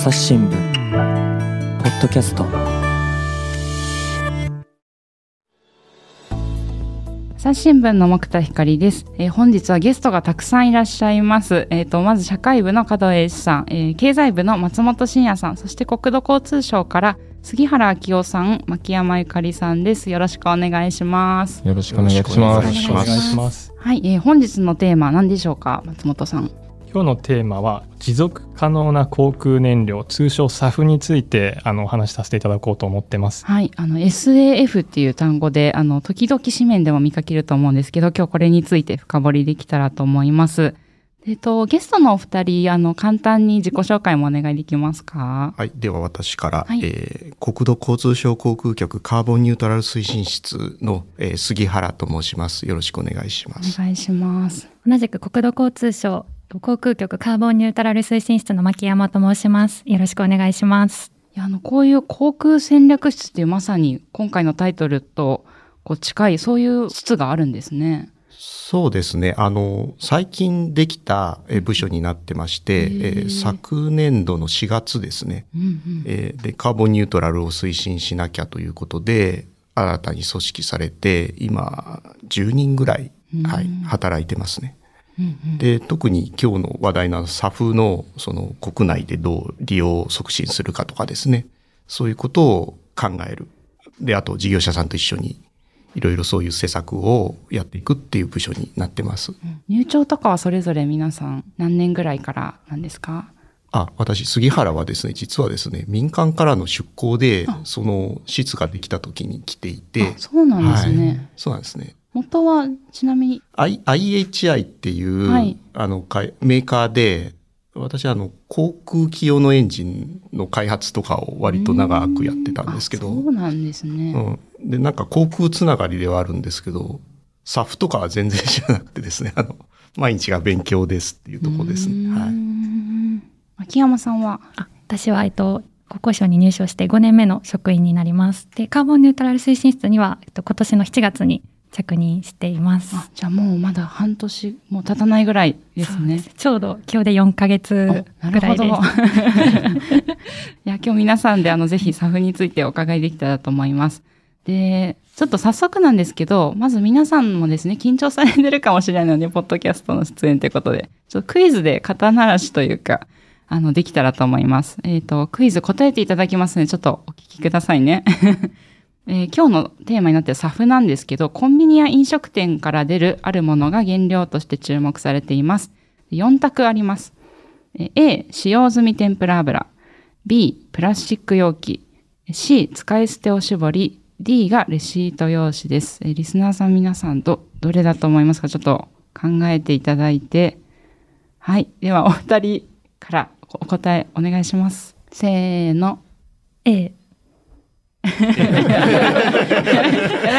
朝日新聞ポッドキャスト朝日新聞の木田光です、えー、本日はゲストがたくさんいらっしゃいます。えっ、ー、と、まず社会部の加藤英史さん、えー、経済部の松本慎也さん、そして国土交通省から杉原明夫さん、牧山ゆかりさんです。よろしくお願いします。よろしくお願いします。よろしくお願いします。はい、えー、本日のテーマ何でしょうか、松本さん。今日のテーマは持続可能な航空燃料通称 SAF についてあのお話しさせていただこうと思ってます。はい、あの SAF っていう単語であの時々紙面でも見かけると思うんですけど今日これについて深掘りできたらと思います。えっと、ゲストのお二人、あの、簡単に自己紹介もお願いできますか？はい。では私から、はい、えー、国土交通省航空局カーボンニュートラル推進室の、えー、杉原と申します。よろしくお願いします。お願いします。同じく国土交通省航空局カーボンニュートラル推進室の牧山と申します。よろしくお願いします。いや、あの、こういう航空戦略室っていうまさに今回のタイトルとこう近い、そういう室があるんですね。そうですね。あの、最近できた部署になってまして、えー、昨年度の4月ですね、うんうん、えー、で、カーボンニュートラルを推進しなきゃということで、新たに組織されて、今、10人ぐらい、はい、働いてますね。で特に今日の話題の SAF のその国内でどう利用を促進するかとかですね。そういうことを考える。であと事業者さんと一緒にいろいろそういう施策をやっていくっていう部署になってます。入庁とかはそれぞれ皆さん何年ぐらいからなんですか？あ、私、杉原はですね、実はですね、民間からの出向で、その室ができた時に来ていて。そうなんですね、はい、そうなんですね。元は、ちなみに？I、IHI っていう、はい、あの、メーカーで、私あの航空機用のエンジンの開発とかを割と長くやってたんですけど。そうなんですね、うん、でなんか航空つながりではあるんですけど SAF とかは全然知らなくてですねあの毎日が勉強ですっていうとこですね。はい。秋山さんは？あ私はえっと国交省に入省して5年目の職員になります。でカーボンニュートラル推進室には、えっと、今年の7月に着任しています。じゃあもうまだ半年も経たないぐらいですね。ちょうど今日で4ヶ月ぐらいです。いや今日皆さんであのぜひサフについてお伺いできたらと思います。で、ちょっと早速なんですけど、まず皆さんもですね、緊張されてるかもしれないので、ポッドキャストの出演ということで、ちょっとクイズで肩慣らしというか、あの、できたらと思います。えっ、ー、と、クイズ答えていただきますので、ちょっとお聞きくださいね。えー、今日のテーマになっている SAF なんですけど、コンビニや飲食店から出るあるものが原料として注目されています。4択あります。A、使用済み天ぷら油。B、プラスチック容器。C、使い捨ておしぼり。D がレシート用紙です。リスナーさん皆さんど、どれだと思いますか？ちょっと考えていただいて。はい。では、お二人からお答えお願いします。せーの。A。な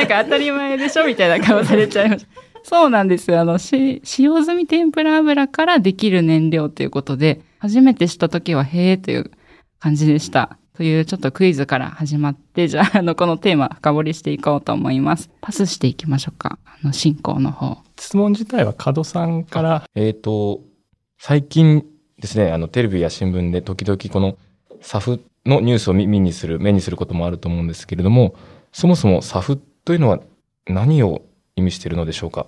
んか当たり前でしょみたいな顔されちゃいました。そうなんです。あの、使用済み天ぷら油からできる燃料ということで、初めて知った時は、へえという感じでした。というちょっとクイズから始まって、じゃあ、あの、このテーマ深掘りしていこうと思います。パスしていきましょうか。あの、進行の方。質問自体は角さんから。えっ、ー、と、最近ですね、あの、テレビや新聞で時々この、サフのニュースを耳にする、目にすることもあると思うんですけれども、そもそも SAF というのは何を意味しているのでしょうか？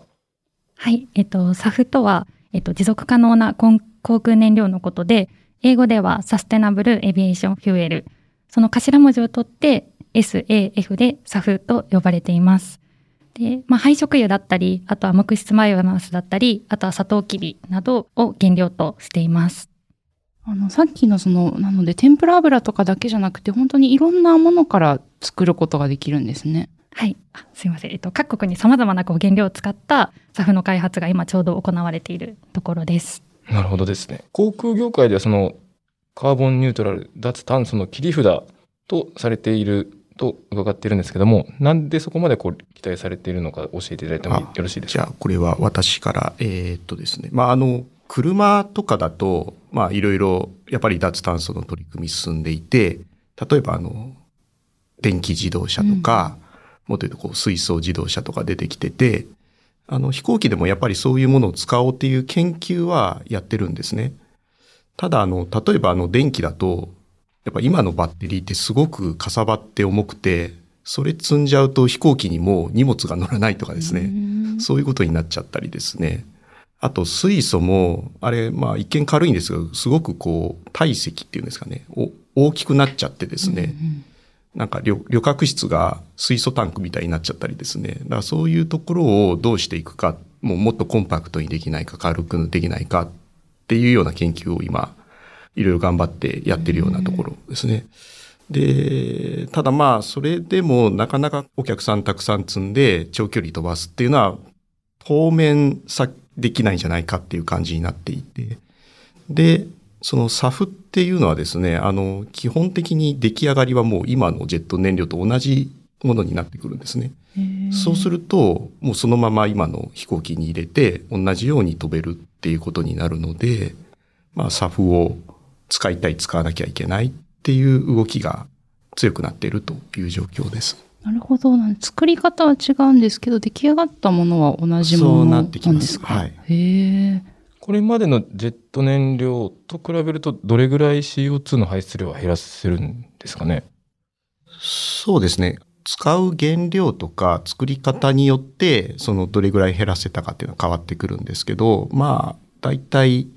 はい、えっと、SAF とは、えっと、持続可能な航空燃料のことで、英語では Sustainable Aviation Fuel。その頭文字を取って SAF で SAF と呼ばれています。で、まあ、廃食油だったり、あとは木質バイオマスだったり、あとはサトウキビなどを原料としています。あの、さっきのその、なので、天ぷら油とかだけじゃなくて、本当にいろんなものから作ることができるんですね。はい。すいません。えっと、各国に様々なこう原料を使ったサフの開発が今ちょうど行われているところです。なるほどですね。航空業界ではその、カーボンニュートラル、脱炭素の切り札とされていると伺っているんですけども、なんでそこまでこう期待されているのか教えていただいてもよろしいですか？じゃあ、これは私から、えー、っとですね、まあ、あの、車とかだと、まあいろいろやっぱり脱炭素の取り組み進んでいて、例えばあの、電気自動車とか、うん、もっと言うとこう水素自動車とか出てきてて、あの飛行機でもやっぱりそういうものを使おうっていう研究はやってるんですね。ただあの、例えばあの電気だと、やっぱ今のバッテリーってすごくかさばって重くて、それ積んじゃうと飛行機にも荷物が乗らないとかですね、そういうことになっちゃったりですね。あと水素も、あれ、まあ一見軽いんですが、すごくこう、体積っていうんですかね、大きくなっちゃってですね、うんうん、なんか旅旅客室が水素タンクみたいになっちゃったりですね。だからそういうところをどうしていくか、もうもっとコンパクトにできないか、軽くできないかっていうような研究を今、いろいろ頑張ってやってるようなところですね。で、ただまあ、それでもなかなかお客さんたくさん積んで長距離飛ばすっていうのは、当面さできないんじゃないかっていう感じになっていて、で、その SAF っていうのはですね、あの、基本的に出来上がりはもう今のジェット燃料と同じものになってくるんですね。そうすると、もうそのまま今の飛行機に入れて同じように飛べるっていうことになるので、まあ SAF を使いたい、使わなきゃいけないっていう動きが強くなっているという状況です。なるほど。作り方は違うんですけど、出来上がったものは同じものなんですか？はい。へこれまでのジェット燃料と比べると、どれぐらい CO2 の排出量は減らせるんですかね？そうですね。使う原料とか作り方によって、そのどれぐらい減らせたかっていうのは変わってくるんですけど、まあ、だいたい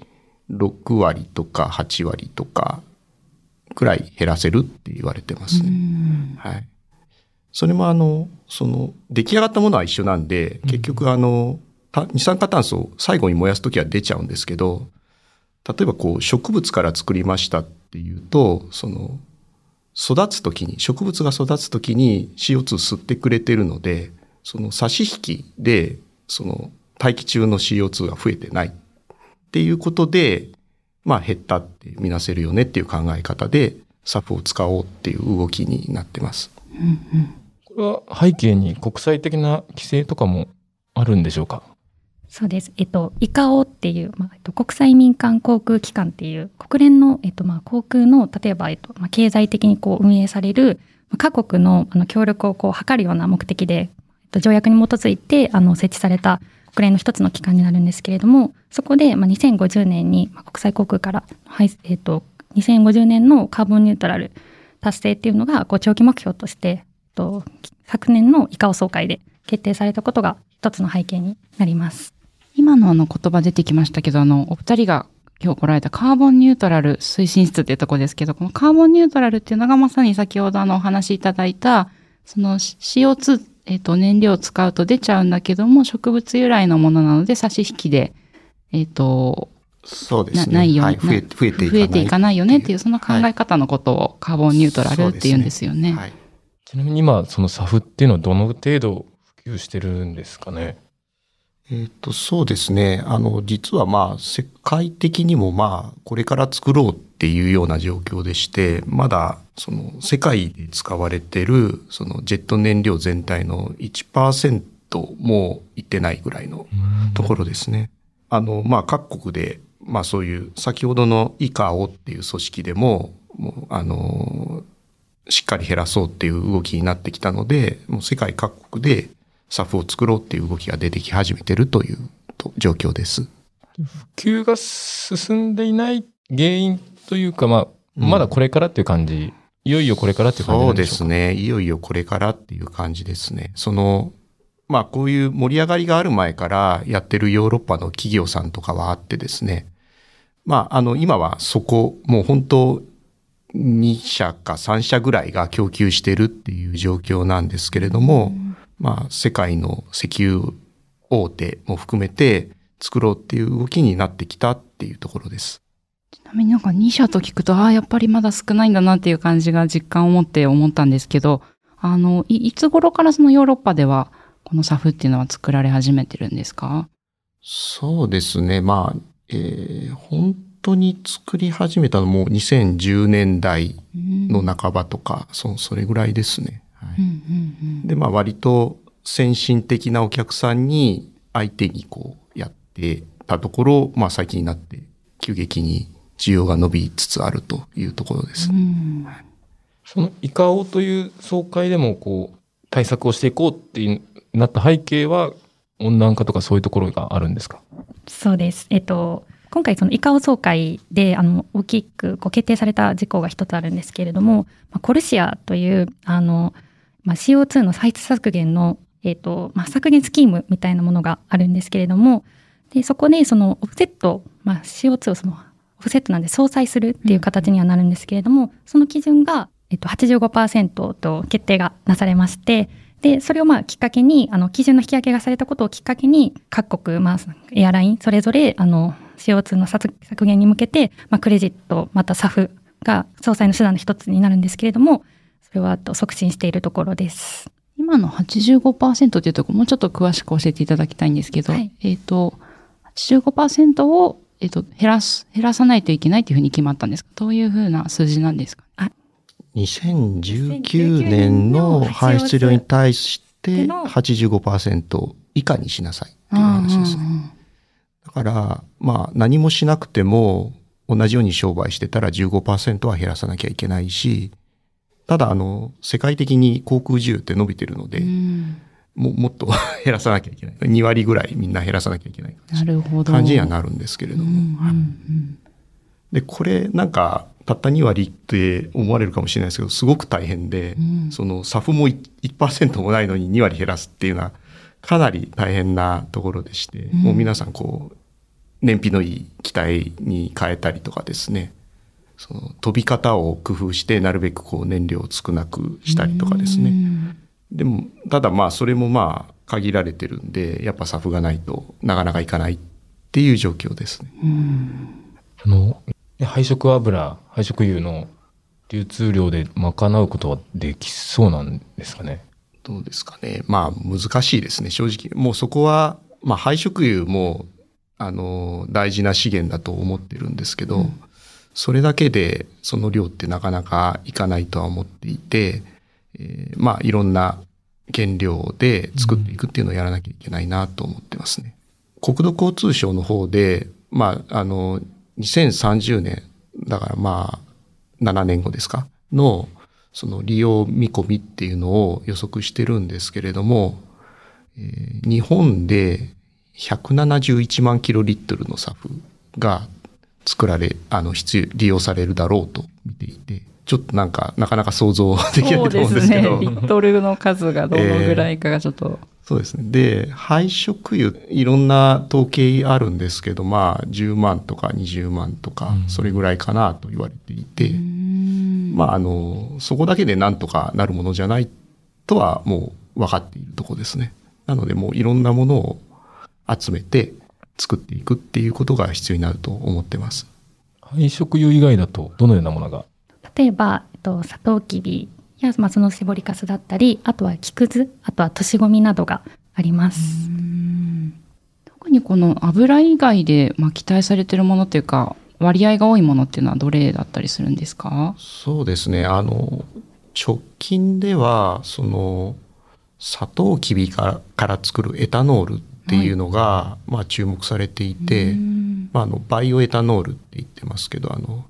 6割とか8割とかくらい減らせるって言われてますね。はい。それもあの、その、出来上がったものは一緒なんで、結局あの、二酸化炭素を最後に燃やすときは出ちゃうんですけど、例えばこう植物から作りましたっていうと、その、育つときに、植物が育つときに CO2 吸ってくれてるので、その差し引きで、その大気中の CO2 が増えてない。っていうことで、まあ減ったって見なせるよねっていう考え方で、サフを使おうっていう動きになってます。うんうん、は背景に国際的な規制とかもあるんでしょうか？そうです。えっと、イカオっていう、まあ、えっと、国際民間航空機関っていう、国連の、えっと、まあ、航空の、例えば、えっと、まあ、経済的にこう、運営される、各国の、あの、協力をこう、図るような目的で、えっと、条約に基づいて、あの、設置された、国連の一つの機関になるんですけれども、そこで、まあ、2050年に、まあ、国際航空から、はい、えっ、と、2050年のカーボンニュートラル達成っていうのが、こう、長期目標として、と、昨年のイカオ総会で決定されたことが一つの背景になります。今のあの言葉出てきましたけど、あの、お二人が今日来られたカーボンニュートラル推進室っていうところですけど、このカーボンニュートラルっていうのがまさに先ほどあのお話しいただいた、その CO2 えっ、ー、と、燃料を使うと出ちゃうんだけども、植物由来のものなので、差し引きで、えっ、ー、と、そうですね。ないよ、はい、増え増えていかない。増えていかないよねっていう、その考え方のことをカーボンニュートラルっていうんですよね。ねはい、ちなみに今、その SAF っていうのはどの程度普及してるんですかね？えっ、ー、と、そうですね。あの、実はまあ、世界的にもまあ、これから作ろうっていうような状況でして、まだ、その、世界で使われてる、その、ジェット燃料全体の1%もいってないぐらいのところですね。あの、まあ、各国で、まあ、そういう、先ほどのイカオっていう組織でも、もう、あの、しっかり減らそうっていう動きになってきたので、もう世界各国で SAF を作ろうっていう動きが出てき始めてるという状況です。普及が進んでいない原因というか、まあ、まだこれからっていう感じ、うん、いよいよこれからっていう感じそうですね。いよいよこれからっていう感じですね。その、まあこういう盛り上がりがある前からやってるヨーロッパの企業さんとかはあってですね。まああの今はそこ、もう本当2社か3社ぐらいが供給してるっていう状況なんですけれども、うんまあ、世界の石油大手も含めて作ろうっていう動きになってきたっていうところです。ちなみになんか2社と聞くと、ああ、やっぱりまだ少ないんだなっていう感じが実感を持って思ったんですけど、あの、いいつ頃からそのヨーロッパではこの SAF っていうのは作られ始めてるんですか？そうですね。まあ、えー、本当に作り始めたのも2010年代の半ばとか、うん、そそれぐらいですね。で、まあ割と先進的なお客さんに相手にこうやってたところ、まあ最近になって急激に需要が伸びつつあるというところです。そのイカオという総会でもこう対策をしていこうってなった背景は温暖化とかそういうところがあるんですか？そうです。えっと、今回そのイカオ総会であの大きくこう決定された事項が一つあるんですけれども、まあ、コルシアというあの、まあ、CO2 の排出削減の、え、ー、とまあ、削減スキームみたいなものがあるんですけれどもでそこでそのオフセット、まあ、CO2 をそのオフセットなんで相殺するっていう形にはなるんですけれども、その基準が、えっと、85%と決定がなされまして、で、それをまあきっかけに、あの、基準の引き上げがされたことをきっかけに、各国、まあ、エアライン、それぞれ、あの、CO2 の削減に向けて、まあ、クレジット、また SAF が総裁の手段の一つになるんですけれども、それは促進しているところです。今の85%っていうところ、もうちょっと詳しく教えていただきたいんですけど、はい、えっ、ー、と、85%を、えと、減らす、減らさないといけないというふうに決まったんですか？どういうふうな数字なんですか？あ2019年の排出量に対して85%以下にしなさいっていう話ですね。だから、まあ何もしなくても同じように商売してたら15%は減らさなきゃいけないし、ただあの、世界的に航空自由って伸びてるので、ももっと 減らさなきゃいけない。2割ぐらいみんな減らさなきゃいけない感じにはなるんですけれども。で、これなんかたった2割って思われるかもしれないですけど、すごく大変で、うん、その SAF も 1%, もないのに2割減らすっていうのは、かなり大変なところでして、うん、もう皆さんこう、燃費のいい機体に変えたりとかですね、その飛び方を工夫してなるべくこう燃料を少なくしたりとかですね。でも、ただまあそれもまあ限られてるんで、やっぱ SAF がないとなかなかいかないっていう状況ですね。あの配色油、配色油の流通量で賄うことはできそうなんですかね？どうですかね？まあ難しいですね、正直。もうそこは、まあ配色油も、あの、大事な資源だと思ってるんですけど、うん、それだけでその量ってなかなかいかないとは思っていて、えー、まあいろんな原料で作っていくっていうのをやらなきゃいけないなと思ってますね。うん、国土交通省の方で、まあ、あの、2030年、だからまあ、7年後ですか？の、その利用見込みっていうのを予測してるんですけれども、えー、日本で171万キロリットルの SAF が作られ、あの、必要、利用されるだろうと見ていて、ちょっとなんか、なかなか想像できないと思うんですけど。そうですね。リットルの数がどのぐらいかがちょっと。えーそうですね。で、配色油、いろんな統計あるんですけど、まあ、10万とか20万とか、それぐらいかなと言われていて、まあ、あの、そこだけでなんとかなるものじゃないとはもう分かっているとこですね。なので、もういろんなものを集めて作っていくっていうことが必要になると思ってます。配色油以外だと、どのようなものが？例えば、えっと、サトウキビや、まあ、その絞りかすだったり、あとは木くず、あとは年ゴミなどがあります。特にこの油以外で、まあ、期待されているものっていうか、割合が多いものっていうのはどれだったりするんですか？そうですね。あの、直近では、その、サトウキビからから作るエタノールっていうのが、はい、まあ注目されていて、まあ、あの、バイオエタノールって言ってますけど、あの、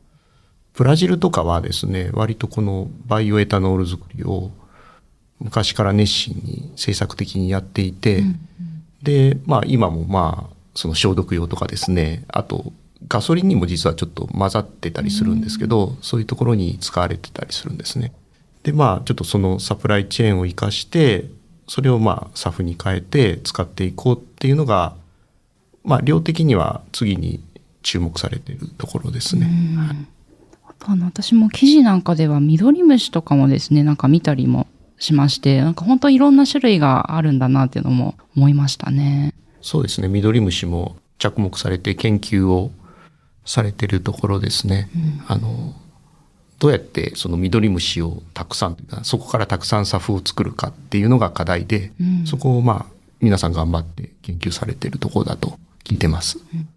ブラジルとかはですね、割とこのバイオエタノール作りを昔から熱心に政策的にやっていて、うんうん、で、まあ今もまあ、その消毒用とかですね、あとガソリンにも実はちょっと混ざってたりするんですけど、うん、そういうところに使われてたりするんですね。で、まあちょっとそのサプライチェーンを活かして、それをまあ SAF に変えて使っていこうっていうのが、まあ量的には次に注目されているところですね。はいあの、私も記事なんかでは緑虫とかもですね、なんか見たりもしまして、なんか本当いろんな種類があるんだなっていうのも思いましたね。そうですね。緑虫も着目されて研究をされてるところですね。うん、あの、どうやってその緑虫をたくさんそこからたくさんサフを作るかっていうのが課題で、うん、そこをまあ、皆さん頑張って研究されてるところだと聞いてます。うん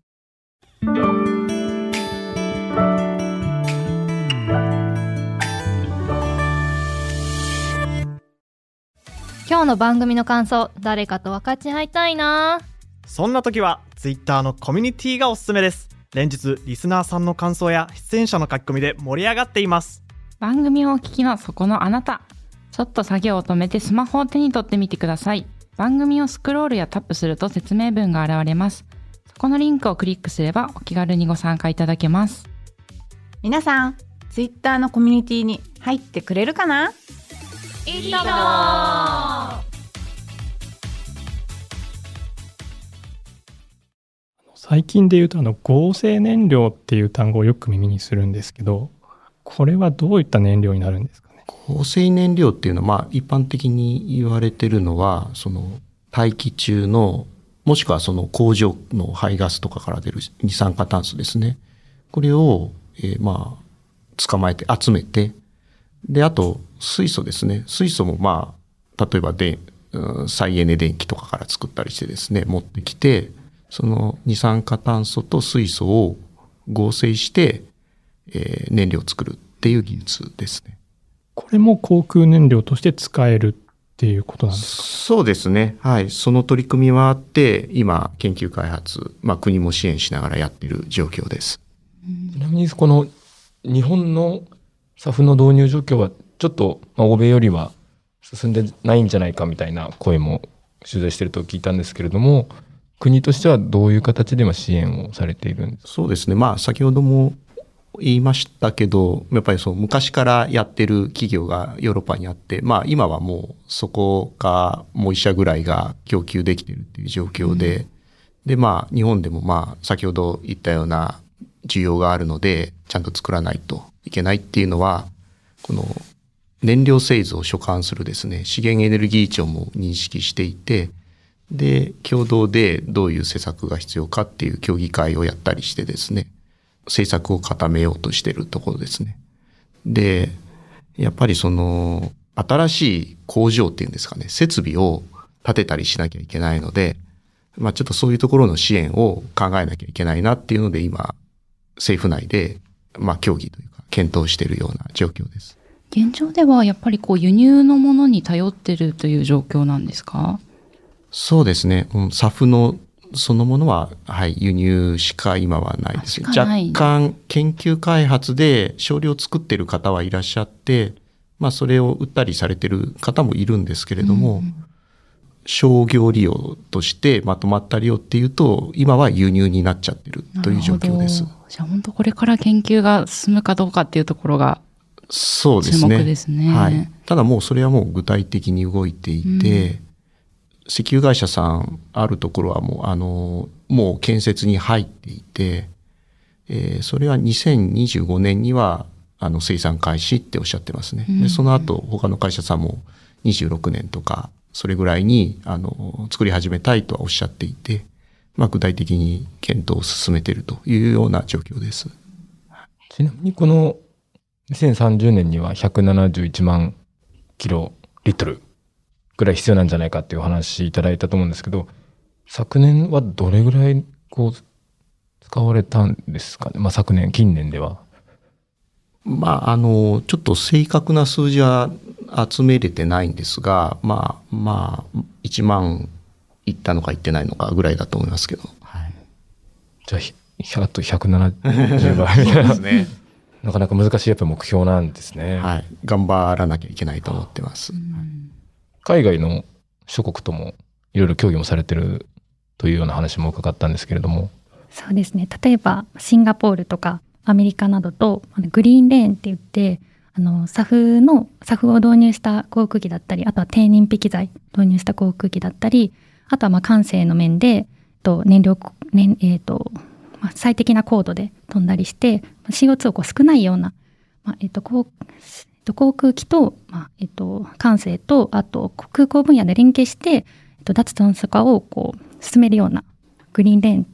今日の番組の感想誰かと分かち合いたいな。そんな時は Twitter のコミュニティがおすすめです。連日リスナーさんの感想や出演者の書き込みで盛り上がっています。番組をお聞きのそこのあなた。ちょっと作業を止めてスマホを手に取ってみてください。番組をスクロールやタップすると説明文が現れます。そこのリンクをクリックすればお気軽にご参加いただけます。皆さん、ツイッターのコミュニティに入ってくれるかな？いいと最近で言うとあの合成燃料っていう単語をよく耳にするんですけどこれはどういった燃料になるんですかね？合成燃料っていうのはまあ一般的に言われてるのはその大気中のもしくはその工場の排ガスとかから出る二酸化炭素ですね。これを、えー、まあ、捕まえて集めて、で、あと、水素ですね。水素もまあ、例えばで、再エネ電気とかから作ったりしてですね、持ってきて、その二酸化炭素と水素を合成して、えー、燃料を作るっていう技術ですね。これも航空燃料として使えるっていうことなんですか？そうですね。はい。その取り組みはあって、今、研究開発、まあ国も支援しながらやっている状況です。ちなみに、この日本の SAF の導入状況は、ちょっと、まあ、欧米よりは進んでないんじゃないかみたいな声も取材してると聞いたんですけれども、国としてはどういう形で支援をされているんですか？そうですね。まあ、先ほども言いましたけど、やっぱりそう、昔からやってる企業がヨーロッパにあって、まあ今はもうそこがもう一社ぐらいが供給できてるっていう状況で、うん、でまあ日本でもまあ先ほど言ったような需要があるので、ちゃんと作らないといけないっていうのは、この燃料製図を所管するですね、資源エネルギー庁も認識していて、で、共同でどういう施策が必要かっていう協議会をやったりしてですね、政策を固めようとしてるところですね。で、やっぱりその、新しい工場っていうんですかね、設備を建てたりしなきゃいけないので、まあちょっとそういうところの支援を考えなきゃいけないなっていうので今、政府内で、まあ協議というか検討しているような状況です。現状ではやっぱりこう輸入のものに頼ってるという状況なんですか？そうですね。うん、サフのそのものは、はい、輸入しか今はないです。若干研究開発で少量作ってる方はいらっしゃって、まあそれを売ったりされてる方もいるんですけれども、うん、商業利用としてまとまった利用っていうと、今は輸入になっちゃってるという状況です。じゃあ本当これから研究が進むかどうかっていうところがそうですね。注目ですね。はい。ただもうそれはもう具体的に動いていて、うん石油会社さんあるところはもう、あの、もう建設に入っていて、えー、それは2025年には、あの、生産開始っておっしゃってますね。で、その後、他の会社さんも26年とか、それぐらいに、あの、作り始めたいとはおっしゃっていて、まあ、具体的に検討を進めているというような状況です。ちなみにこの2030年には171万キロリットルぐらい必要なんじゃないかっていうお話いただいたと思うんですけど、昨年はどれぐらいこう使われたんですかね？まあ昨年、近年では。まあ、あの、ちょっと正確な数字は集めれてないんですが、まあ、まあ、1万いったのかいってないのかぐらいだと思いますけど。はい、じゃあ、あと170倍みたいな。ね。なかなか難しいやっぱ目標なんですね。はい。頑張らなきゃいけないと思ってます。海外の諸国ともいろいろ協議もされてるというような話も伺ったんですけれども。そうですね。例えば、シンガポールとかアメリカなどと、グリーンレーンって言って、あの、サフの、サフを導入した航空機だったり、あとは低燃費剤導入した航空機だったり、あとはまあ感性の面で、と燃料、燃えっ、ー、と、まあ、最適な高度で飛んだりして、CO2 をこう少ないような、まあ、えっ、ー、と、こう、と、航空機と、まあ、えっと、管制と、あと、空港分野で連携して、えっと、脱炭素化をこう、進めるような、グリーンレーン、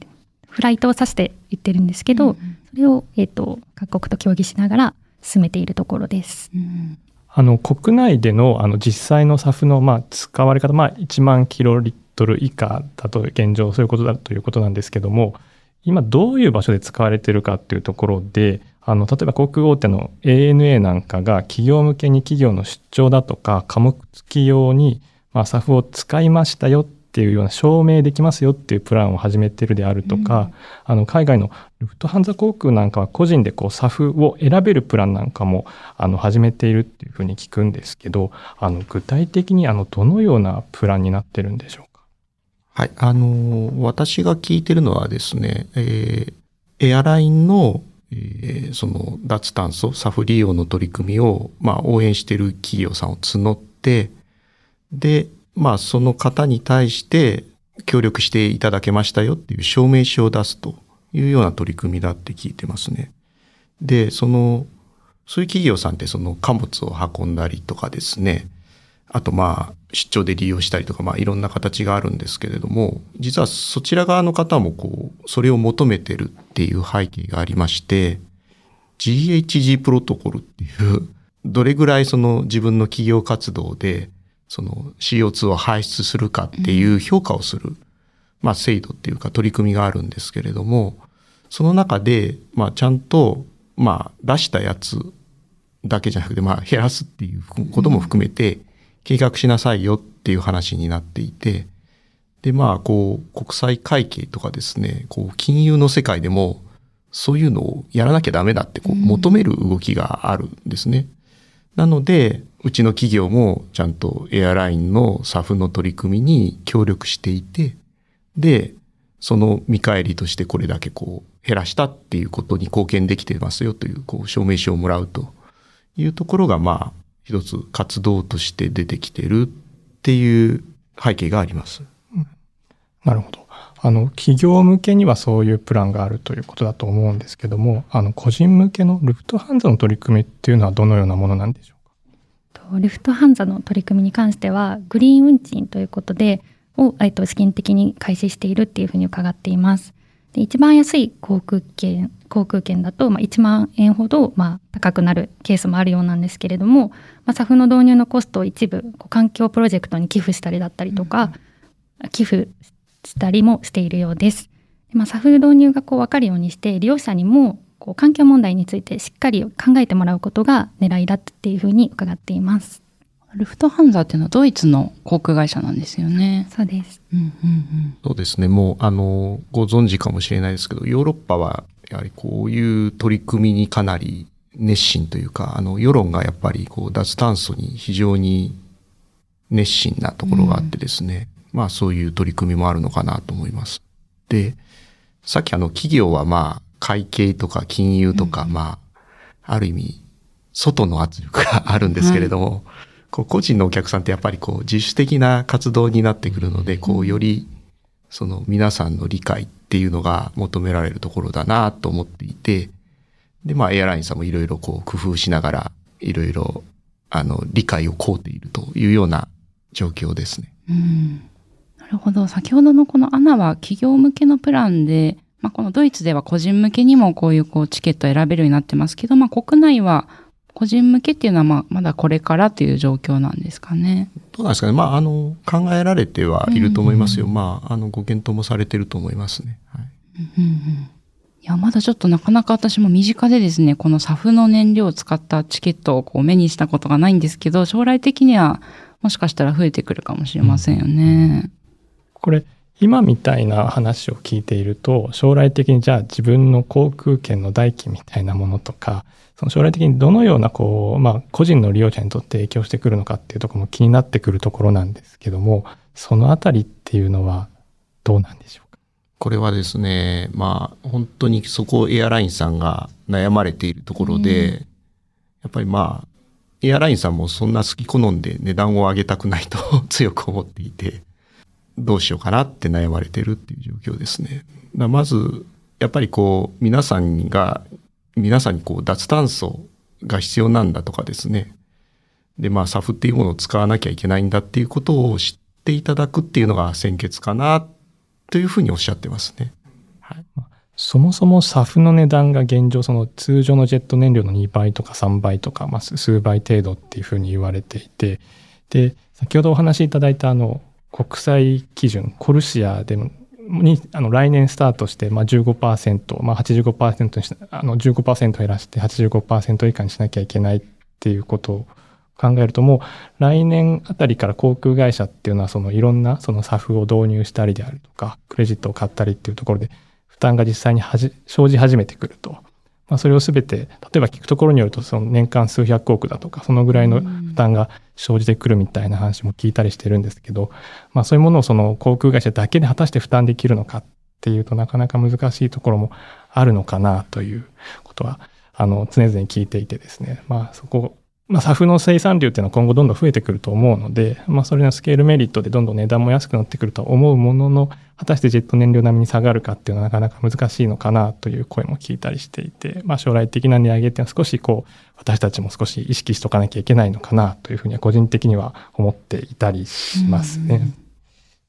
フライトを指して言ってるんですけど、うん、それを、えっと、各国と協議しながら進めているところです。うんあの国内でのあの実際の SAF のまあ使われ方、まあ、1万キロリットル以下だと現状そういうことだということなんですけども今どういう場所で使われているかっていうところであの、例えば航空大手の ANA なんかが企業向けに企業の出張だとか貨物機用に、まあ、SAF を使いましたよっていうような証明できますよっていうプランを始めてるであるとか、うん、あの、海外のルフトハンザ航空なんかは個人でこう SAF を選べるプランなんかも、あの、始めているっていうふうに聞くんですけど、あの、具体的にあの、どのようなプランになってるんでしょうか？はい。あの、私が聞いてるのはですね、えー、エアラインの、えー、その脱炭素、サフ利用の取り組みを、まあ、応援してる企業さんを募って、で、まあ、その方に対して協力していただけましたよっていう証明書を出すというような取り組みだって聞いてますね。で、その、そういう企業さんってその貨物を運んだりとかですね、あとまあ出張で利用したりとかまあいろんな形があるんですけれども、実はそちら側の方もこう、それを求めてるっていう背景がありまして、GHG プロトコルっていう、どれぐらいその自分の企業活動でその CO2 を排出するかっていう評価をする、まあ制度っていうか取り組みがあるんですけれども、その中で、まあちゃんと、まあ出したやつだけじゃなくて、まあ減らすっていうことも含めて、計画しなさいよっていう話になっていて、で、まあ、こう、国際会計とかですね、こう、金融の世界でも、そういうのをやらなきゃダメだって、こう、求める動きがあるんですね。なので、うちの企業もちゃんとエアラインの SAF の取り組みに協力していて、で、その見返りとしてこれだけこう減らしたっていうことに貢献できてますよというこう証明書をもらうというところがまあ一つ活動として出てきてるっていう背景があります。なるほど。あの、企業向けにはそういうプランがあるということだと思うんですけども、あの、個人向けのルフトハンザの取り組みっていうのはどのようなものなんでしょうか？ルフトハンザの取り組みに関しては、グリーン運賃ということで、を、えっと、試験的に開始しているっていうふうに伺っています。で一番安い航空券航空券だと、まあ、1万円ほど、まあ、高くなるケースもあるようなんですけれども、まあ、SAF の導入のコストを一部こう環境プロジェクトに寄付したりだったりとか、うん、寄付したりもしているようです。まあ、SAF 導入がこう分かるようにして利用者にもこう環境問題についてしっかり考えてもらうことが狙いだっていうふうに伺っています。ルフトハンザっていうのはドイツの航空会社なんですよね。そうです。うんうんうん、そうですね。もう、あの、ご存知かもしれないですけど、ヨーロッパは、やはりこういう取り組みにかなり熱心というか、あの、世論がやっぱり、こう、脱炭素に非常に熱心なところがあってですね、うん、まあ、そういう取り組みもあるのかなと思います。で、さっきあの、企業はまあ、会計とか金融とか、うん、まあ、ある意味、外の圧力があるんですけれども、こう個人のお客さんってやっぱりこう自主的な活動になってくるので、こうよりその皆さんの理解っていうのが求められるところだなと思っていて、で、まあエアラインさんもいろいろこう工夫しながら、いろいろあの理解を請うているというような状況ですね。うん。なるほど。先ほどのこのアナは企業向けのプランで、まあ、このドイツでは個人向けにもこういうこうチケットを選べるようになってますけど、まあ、国内は個人向けっていうのはまあまだこれからという状況なんですかね。どうなんですかね。まあ、あの、考えられてはいると思いますよ。うんうん、まあ、あの、ご検討もされてると思いますね。はい。うんうん、いや、まだちょっとなかなか私も身近でですね、この SAF の燃料を使ったチケットをこう目にしたことがないんですけど、将来的にはもしかしたら増えてくるかもしれませんよね。これ、今みたいな話を聞いていると、将来的にじゃあ自分の航空券の代金みたいなものとか、その将来的にどのようなこう、まあ、個人の利用者にとって影響してくるのかっていうところも気になってくるところなんですけども、そのあたりっていうのはどうなんでしょうか？これはですね、まあ、本当にそこをエアラインさんが悩まれているところで、うん、やっぱりまあ、エアラインさんもそんな好き好んで値段を上げたくないと 強く思っていて、どうしようかなって悩まれてるっていう状況ですね。まず、やっぱりこう、皆さんが皆さんにこう脱炭素が必要なんだとかですね。で、まあ、サフっていうものを使わなきゃいけないんだっていうことを知っていただくっていうのが先決かなというふうにおっしゃってますね。はい。そもそも SAF の値段が現状、その通常のジェット燃料の2倍とか3倍とか、まあ、数倍程度っていうふうに言われていて、で、先ほどお話しいただいたあの、国際基準、コルシアでのにあの来年スタートして、まあ15%、まあ85%にしあの15%減らして85%以下にしなきゃいけないっていうことを考えるともう来年あたりから航空会社っていうのはそのいろんなその SAF を導入したりであるとかクレジットを買ったりっていうところで負担が実際に生じ始めてくると。まあ、それを全て例えば聞くところによるとその年間数百億だとかそのぐらいの負担が生じてくるみたいな話も聞いたりしてるんですけど、まあ、そういうものをその航空会社だけで果たして負担できるのかっていうとなかなか難しいところもあるのかなということはあの常々聞いていてですね、まあ、そこまあ、サフの生産量っていうのは今後どんどん増えてくると思うので、まあ、それのスケールメリットでどんどん値段も安くなってくると思うものの、果たしてジェット燃料並みに下がるかっていうのはなかなか難しいのかなという声も聞いたりしていて、まあ、将来的な値上げっていうのは少しこう、私たちも少し意識しとかなきゃいけないのかなというふうには個人的には思っていたりしますね。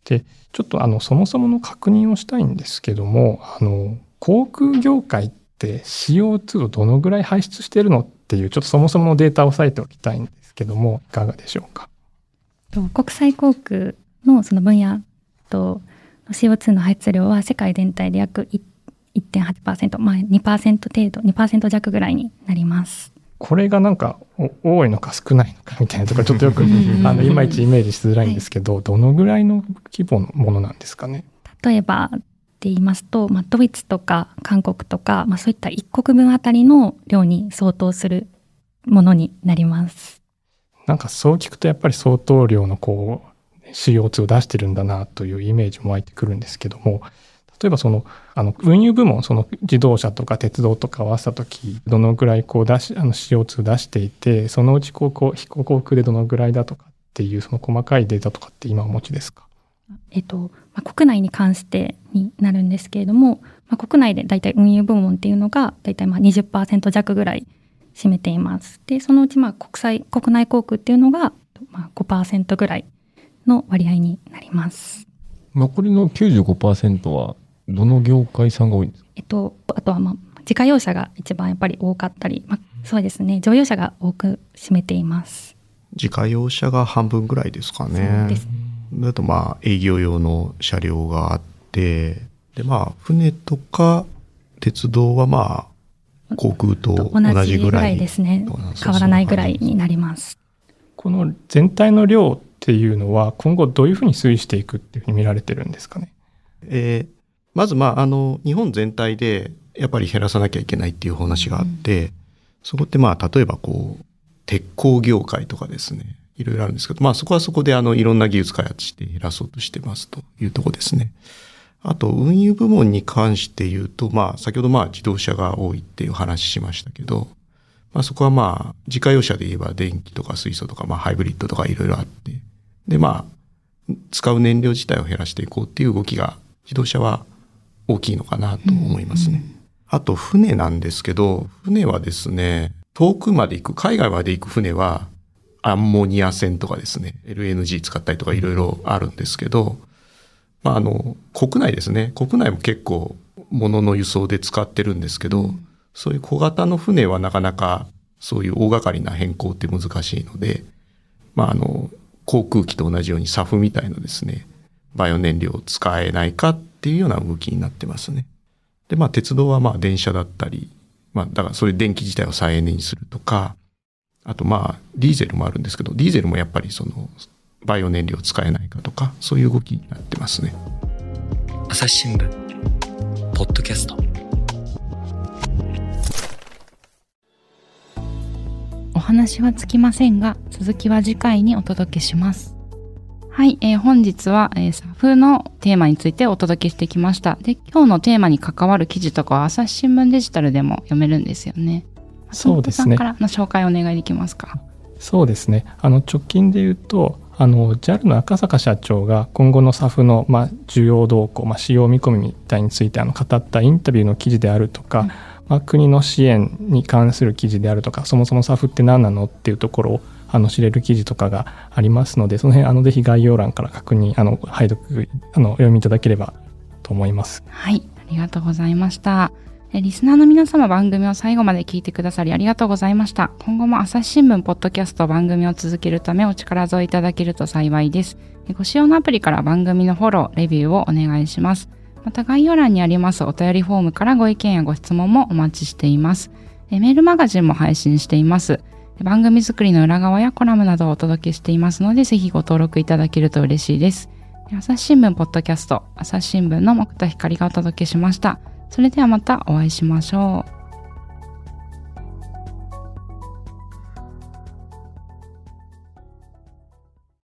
で、ちょっとあの、そもそもの確認をしたいんですけども、あの、航空業界って CO2 をどのぐらい排出してるのっていう、ちょっとそもそものデータを押さえておきたいんですけども、いかがでしょうか？国際航空のその分野と CO2 の排出量は世界全体で約1.8%、まあ2%程度、2%弱ぐらいになります。これがなんか多いのか少ないのかみたいなところちょっとよくあのいまいちイメージしづらいんですけど、はい、どのぐらいの規模のものなんですかね？例えばって言いますと、まあ、ドイツとか韓国とか、まあ、そういった一国分あたりの量に相当するものになります。なんかそう聞くとやっぱり相当量のこう CO2 を出してるんだなというイメージも湧いてくるんですけども例えばそのあの運輸部門その自動車とか鉄道とか合わせた時どのぐらいこう出しあの CO2 出していてそのうちこうこう飛行航空でどのぐらいだとかっていうその細かいデータとかって今お持ちですか？えっと、まあ、国内に関してになるんですけれども、まあ、国内でだいたい運輸部門っていうのがだいたいまあ20%弱ぐらい占めています。で、そのうちまあ国際、国内航空っていうのがまあ5%ぐらいの割合になります。残りの95%はどの業界さんが多いんですか？えっと、あとはまあ自家用車が一番やっぱり多かったり、まあ、そうですね、乗用車が多く占めています。自家用車が半分ぐらいですかね。そうですだとまあ営業用の車両があって、でまあ船とか鉄道はまあ航空と同じぐらいですね。変わらないぐらいになります。この全体の量っていうのは今後どういうふうに推移していくっていうふうに見られてるんですかね？えー、まずまああの日本全体でやっぱり減らさなきゃいけないっていう話があって、うん、そこってまあ例えばこう鉄鋼業界とかですねいろいろあるんですけど、まあそこはそこであのいろんな技術開発して減らそうとしてますというとこですね。あと運輸部門に関して言うと、まあ先ほどまあ自動車が多いっていう話しましたけど、まあそこはまあ自家用車で言えば電気とか水素とかまあハイブリッドとかいろいろあって、でまあ使う燃料自体を減らしていこうっていう動きが自動車は大きいのかなと思いますね。あと船なんですけど、船はですね、遠くまで行く、海外まで行く船はアンモニア船とかですね、LNG 使ったりとかいろいろあるんですけど、まあ、あの、国内ですね、国内も結構物の輸送で使ってるんですけど、うん、そういう小型の船はなかなかそういう大掛かりな変更って難しいので、まあ、あの、航空機と同じように SAF みたいなですね、バイオ燃料を使えないかっていうような動きになってますね。で、まあ、鉄道はまあ電車だったり、まあ、だからそういう電気自体を再エネにするとか、あとまあ、ディーゼルもあるんですけど、ディーゼルもやっぱりその、バイオ燃料使えないかとか、そういう動きになってますね。朝日新聞、ポッドキャスト。お話はつきませんが、続きは次回にお届けします。はい、えー、本日は、えー、サフのテーマについてお届けしてきました。で、今日のテーマに関わる記事とかは朝日新聞デジタルでも読めるんですよね。そうですね。からの紹介お願いできますか？そうですね。あの直近で言うと、あの JAL の赤坂社長が今後の SAF のまあ需要動向、まあ使用見込みみたいについてあの語ったインタビューの記事であるとか、うん、まあ国の支援に関する記事であるとか、そもそも SAF って何なのっていうところをあの知れる記事とかがありますので、その辺あのぜひ概要欄から確認あの拝読あのお読みいただければと思います。はい、ありがとうございました。リスナーの皆様番組を最後まで聞いてくださりありがとうございました。今後も朝日新聞ポッドキャスト番組を続けるためお力添えいただけると幸いです。ご使用のアプリから番組のフォロー、レビューをお願いします。また概要欄にありますお便りフォームからご意見やご質問もお待ちしています。メールマガジンも配信しています。番組作りの裏側やコラムなどをお届けしていますので、ぜひご登録いただけると嬉しいです。朝日新聞ポッドキャスト、朝日新聞の木田光がお届けしました。それではまたお会いしましょう。